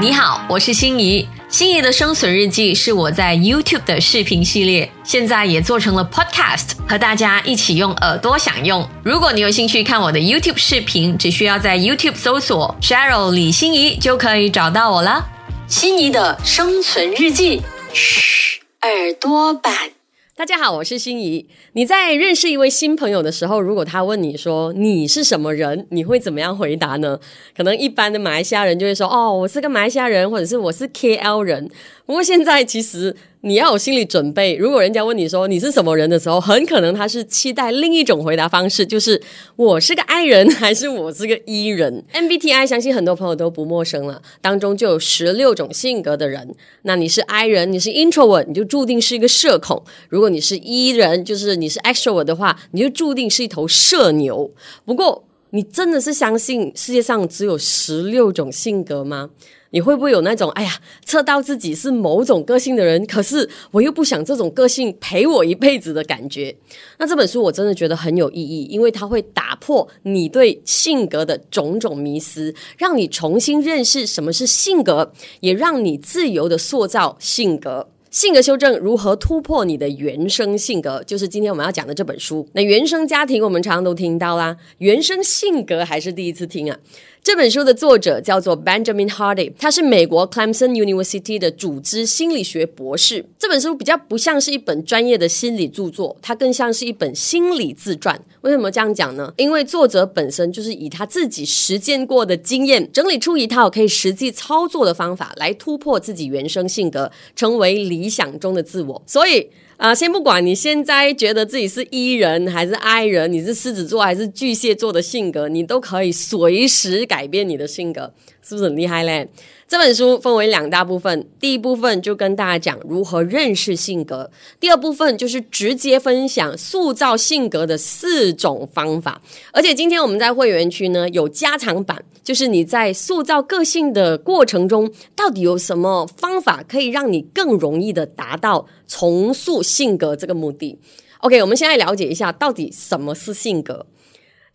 你好，我是心仪。心仪的生存日记是我在 YouTube 的视频系列，现在也做成了 Podcast，和大家一起用耳朵享用。如果你有兴趣看我的 YouTube 视频，只需要在 YouTube 搜索 Cheryl 李心怡就可以找到我了。心仪的生存日记，嘘，耳朵版。大家好，我是心怡。你在认识一位新朋友的时候，如果他问你说你是什么人，你会怎么样回答呢？可能一般的马来西亚人就会说：“哦，我是个马来西亚人，或者是我是 KL 人。”不过现在其实。你要有心理准备，如果人家问你说你是什么人的时候，很可能他是期待另一种回答方式，就是我是个 I 人还是我是个 E 人？MBTI 相信很多朋友都不陌生了，当中就有十六种性格的人。那你是 I 人，你是 Introvert，你就注定是一个社恐；如果你是 E 人，就是你是 Extrovert 的话，你就注定是一头社牛。不过，你真的是相信世界上只有十六种性格吗？你会不会有那种哎呀，测到自己是某种个性的人，可是我又不想这种个性陪我一辈子的感觉？那这本书我真的觉得很有意义，因为它会打破你对性格的种种迷思，让你重新认识什么是性格，也让你自由的塑造性格。性格修正如何突破你的原生性格，就是今天我们要讲的这本书。那原生家庭我们常常都听到啦，原生性格还是第一次听啊。这本书的作者叫做 Benjamin Hardy，他是美国 Clemson University 的组织心理学博士。这本书比较不像是一本专业的心理著作，它更像是一本心理自传。为什么这样讲呢？因为作者本身就是以他自己实践过的经验，整理出一套可以实际操作的方法，来突破自己原生性格，成为理理想中的自我。所以。啊，先不管你现在觉得自己是 E 人还是 I 人，你是狮子座还是巨蟹座的性格，你都可以随时改变你的性格，是不是很厉害嘞？这本书分为两大部分，第一部分就跟大家讲如何认识性格，第二部分就是直接分享塑造性格的四种方法。而且今天我们在会员区呢有加长版，就是你在塑造个性的过程中，到底有什么方法可以让你更容易的达到重塑性格这个目的？OK，我们现在了解一下到底什么是性格。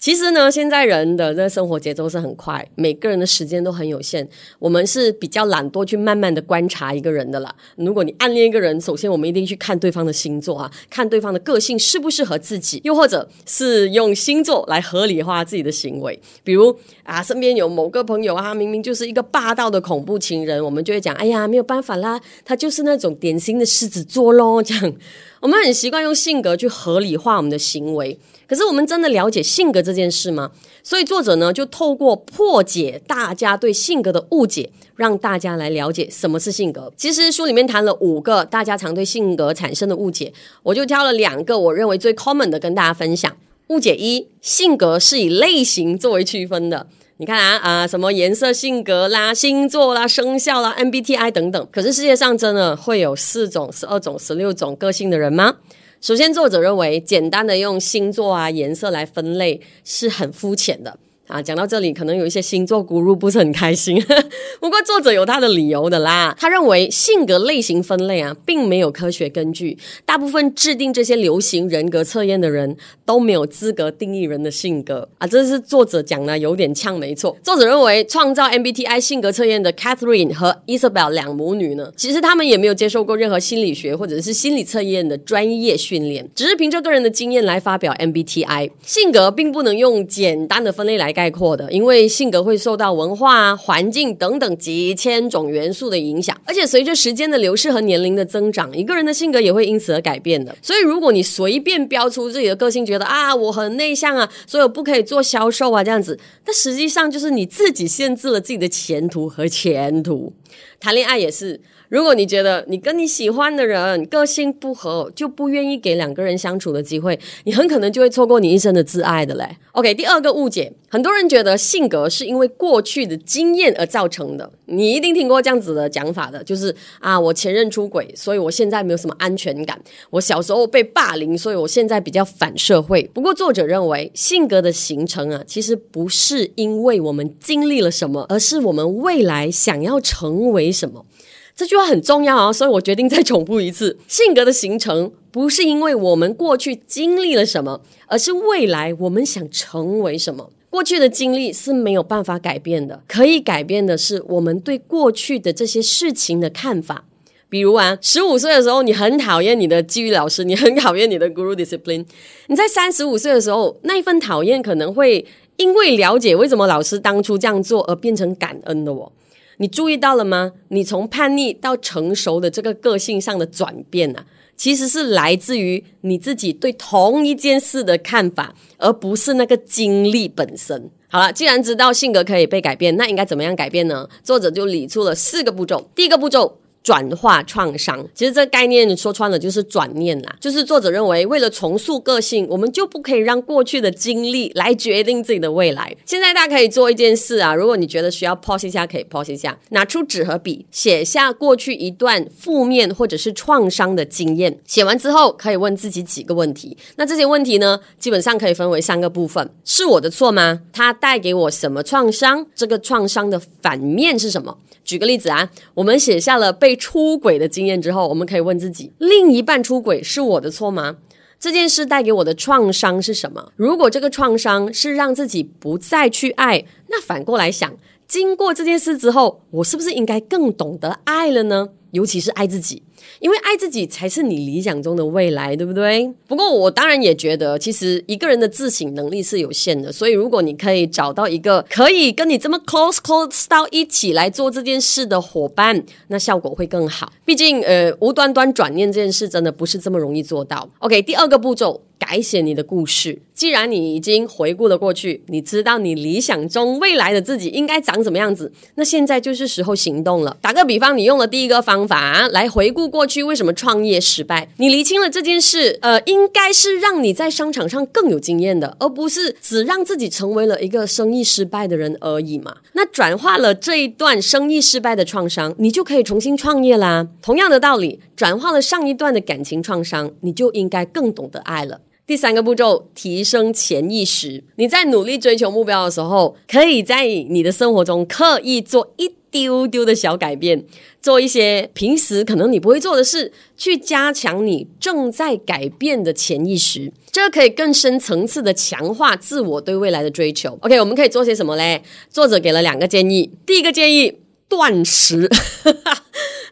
其实呢，现在人的这生活节奏是很快，每个人的时间都很有限。我们是比较懒惰去慢慢的观察一个人的啦。如果你暗恋一个人，首先我们一定去看对方的星座啊，看对方的个性适不适合自己，又或者是用星座来合理化自己的行为。比如啊，身边有某个朋友啊，明明就是一个霸道的恐怖情人，我们就会讲，哎呀，没有办法啦，他就是那种典型的狮子座咯。这样，我们很习惯用性格去合理化我们的行为。可是我们真的了解性格这件事吗？所以作者呢就透过破解大家对性格的误解，让大家来了解什么是性格。其实书里面谈了五个大家常对性格产生的误解，我就挑了两个我认为最 common 的跟大家分享。误解一：性格是以类型作为区分的。你看啊啊，什么颜色性格啦、星座啦、生肖啦、MBTI 等等。可是世界上真的会有四种、十二种、十六种个性的人吗？首先，作者认为简单的用星座啊、颜色来分类是很肤浅的。啊，讲到这里，可能有一些星座咕噜不是很开心。不过作者有他的理由的啦。他认为性格类型分类啊，并没有科学根据。大部分制定这些流行人格测验的人都没有资格定义人的性格啊。这是作者讲的，有点呛，没错。作者认为，创造 MBTI 性格测验的 Catherine 和 Isabel 两母女呢，其实他们也没有接受过任何心理学或者是心理测验的专业训练，只是凭着个人的经验来发表 MBTI 性格，并不能用简单的分类来概。概括的，因为性格会受到文化、环境等等几千种元素的影响，而且随着时间的流逝和年龄的增长，一个人的性格也会因此而改变的。所以，如果你随便标出自己的个性，觉得啊我很内向啊，所以我不可以做销售啊这样子，那实际上就是你自己限制了自己的前途和前途。谈恋爱也是。如果你觉得你跟你喜欢的人个性不合，就不愿意给两个人相处的机会，你很可能就会错过你一生的挚爱的嘞。OK，第二个误解，很多人觉得性格是因为过去的经验而造成的。你一定听过这样子的讲法的，就是啊，我前任出轨，所以我现在没有什么安全感；我小时候被霸凌，所以我现在比较反社会。不过作者认为，性格的形成啊，其实不是因为我们经历了什么，而是我们未来想要成为什么。这句话很重要啊，所以我决定再重复一次：性格的形成不是因为我们过去经历了什么，而是未来我们想成为什么。过去的经历是没有办法改变的，可以改变的是我们对过去的这些事情的看法。比如啊，十五岁的时候，你很讨厌你的纪律老师，你很讨厌你的 Guru Discipline。你在三十五岁的时候，那一份讨厌可能会因为了解为什么老师当初这样做而变成感恩的哦。你注意到了吗？你从叛逆到成熟的这个个性上的转变呢，其实是来自于你自己对同一件事的看法，而不是那个经历本身。好了，既然知道性格可以被改变，那应该怎么样改变呢？作者就理出了四个步骤。第一个步骤。转化创伤，其实这个概念说穿了就是转念啦。就是作者认为，为了重塑个性，我们就不可以让过去的经历来决定自己的未来。现在大家可以做一件事啊，如果你觉得需要 pause 一下，可以 pause 一下，拿出纸和笔，写下过去一段负面或者是创伤的经验。写完之后，可以问自己几个问题。那这些问题呢，基本上可以分为三个部分：是我的错吗？它带给我什么创伤？这个创伤的反面是什么？举个例子啊，我们写下了被出轨的经验之后，我们可以问自己：另一半出轨是我的错吗？这件事带给我的创伤是什么？如果这个创伤是让自己不再去爱，那反过来想，经过这件事之后，我是不是应该更懂得爱了呢？尤其是爱自己。因为爱自己才是你理想中的未来，对不对？不过我当然也觉得，其实一个人的自省能力是有限的，所以如果你可以找到一个可以跟你这么 close close 到一起来做这件事的伙伴，那效果会更好。毕竟，呃，无端端转念这件事真的不是这么容易做到。OK，第二个步骤。改写你的故事。既然你已经回顾了过去，你知道你理想中未来的自己应该长什么样子，那现在就是时候行动了。打个比方，你用了第一个方法来回顾过去为什么创业失败，你厘清了这件事，呃，应该是让你在商场上更有经验的，而不是只让自己成为了一个生意失败的人而已嘛。那转化了这一段生意失败的创伤，你就可以重新创业啦。同样的道理，转化了上一段的感情创伤，你就应该更懂得爱了。第三个步骤，提升潜意识。你在努力追求目标的时候，可以在你的生活中刻意做一丢丢的小改变，做一些平时可能你不会做的事，去加强你正在改变的潜意识。这可以更深层次的强化自我对未来的追求。OK，我们可以做些什么嘞？作者给了两个建议。第一个建议，断食。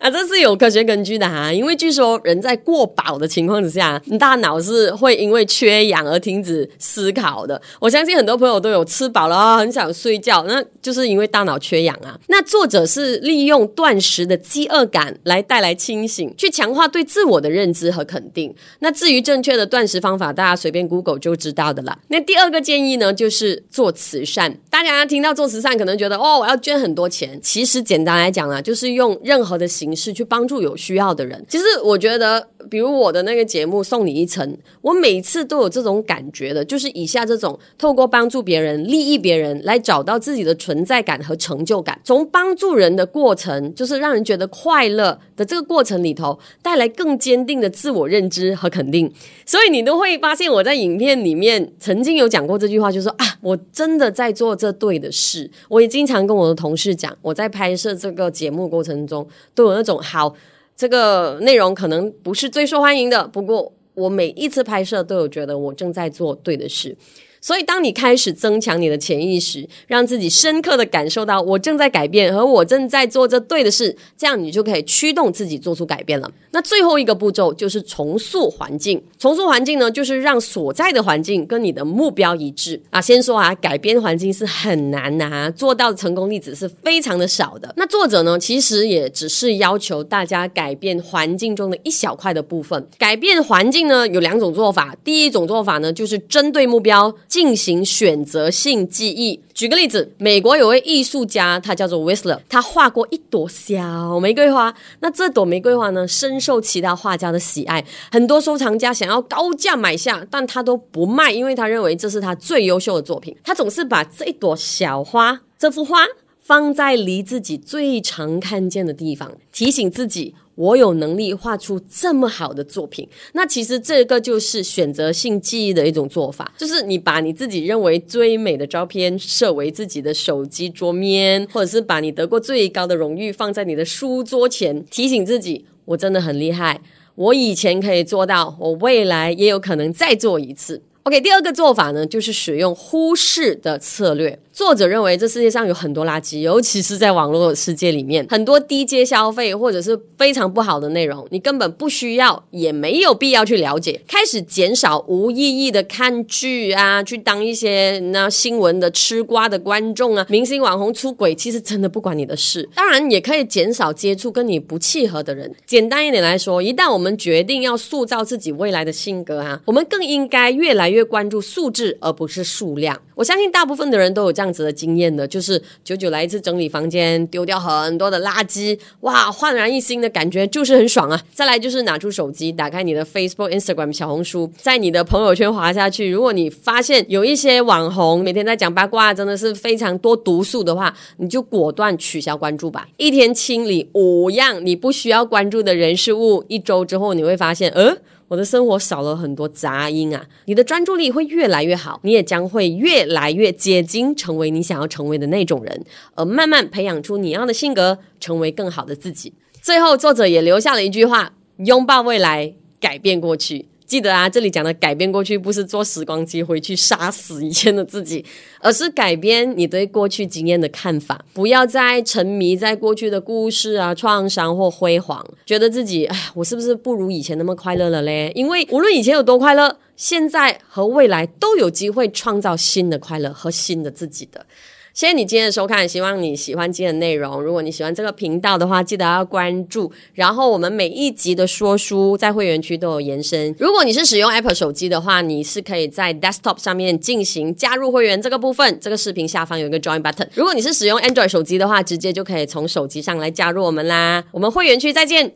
啊，这是有科学根据的哈，因为据说人在过饱的情况之下，大脑是会因为缺氧而停止思考的。我相信很多朋友都有吃饱了啊，很想睡觉，那就是因为大脑缺氧啊。那作者是利用断食的饥饿感来带来清醒，去强化对自我的认知和肯定。那至于正确的断食方法，大家随便 Google 就知道的了。那第二个建议呢，就是做慈善。大家听到做慈善，可能觉得哦，我要捐很多钱。其实简单来讲啊，就是用任何的形形。是去帮助有需要的人。其实我觉得，比如我的那个节目《送你一程》，我每次都有这种感觉的，就是以下这种透过帮助别人、利益别人来找到自己的存在感和成就感。从帮助人的过程，就是让人觉得快乐的这个过程里头，带来更坚定的自我认知和肯定。所以你都会发现，我在影片里面曾经有讲过这句话，就是说啊，我真的在做这对的事。我也经常跟我的同事讲，我在拍摄这个节目过程中都有。那种好，这个内容可能不是最受欢迎的，不过我每一次拍摄都有觉得我正在做对的事。所以，当你开始增强你的潜意识，让自己深刻的感受到我正在改变，和我正在做着对的事，这样你就可以驱动自己做出改变了。那最后一个步骤就是重塑环境。重塑环境呢，就是让所在的环境跟你的目标一致啊。先说啊，改变环境是很难的啊，做到的成功例子是非常的少的。那作者呢，其实也只是要求大家改变环境中的一小块的部分。改变环境呢，有两种做法。第一种做法呢，就是针对目标。进行选择性记忆。举个例子，美国有位艺术家，他叫做 Whistler，他画过一朵小玫瑰花。那这朵玫瑰花呢，深受其他画家的喜爱，很多收藏家想要高价买下，但他都不卖，因为他认为这是他最优秀的作品。他总是把这一朵小花，这幅画放在离自己最常看见的地方，提醒自己。我有能力画出这么好的作品，那其实这个就是选择性记忆的一种做法，就是你把你自己认为最美的照片设为自己的手机桌面，或者是把你得过最高的荣誉放在你的书桌前，提醒自己我真的很厉害，我以前可以做到，我未来也有可能再做一次。OK，第二个做法呢，就是使用忽视的策略。作者认为，这世界上有很多垃圾，尤其是在网络世界里面，很多低阶消费或者是非常不好的内容，你根本不需要，也没有必要去了解。开始减少无意义的看剧啊，去当一些那新闻的吃瓜的观众啊，明星网红出轨，其实真的不关你的事。当然，也可以减少接触跟你不契合的人。简单一点来说，一旦我们决定要塑造自己未来的性格啊，我们更应该越来越关注素质，而不是数量。我相信大部分的人都有这样子的经验的，就是久久来一次整理房间，丢掉很多的垃圾，哇，焕然一新的感觉就是很爽啊！再来就是拿出手机，打开你的 Facebook、Instagram、小红书，在你的朋友圈滑下去。如果你发现有一些网红每天在讲八卦，真的是非常多毒素的话，你就果断取消关注吧。一天清理五样你不需要关注的人事物，一周之后你会发现，呃。我的生活少了很多杂音啊！你的专注力会越来越好，你也将会越来越接近成为你想要成为的那种人，而慢慢培养出你要的性格，成为更好的自己。最后，作者也留下了一句话：拥抱未来，改变过去。记得啊，这里讲的改变过去，不是坐时光机回去杀死以前的自己，而是改变你对过去经验的看法。不要再沉迷在过去的故事啊、创伤或辉煌，觉得自己哎，我是不是不如以前那么快乐了嘞？因为无论以前有多快乐，现在和未来都有机会创造新的快乐和新的自己的。谢谢你今天的收看，希望你喜欢今天的内容。如果你喜欢这个频道的话，记得要关注。然后我们每一集的说书在会员区都有延伸。如果你是使用 Apple 手机的话，你是可以在 Desktop 上面进行加入会员这个部分。这个视频下方有一个 Join button。如果你是使用 Android 手机的话，直接就可以从手机上来加入我们啦。我们会员区再见。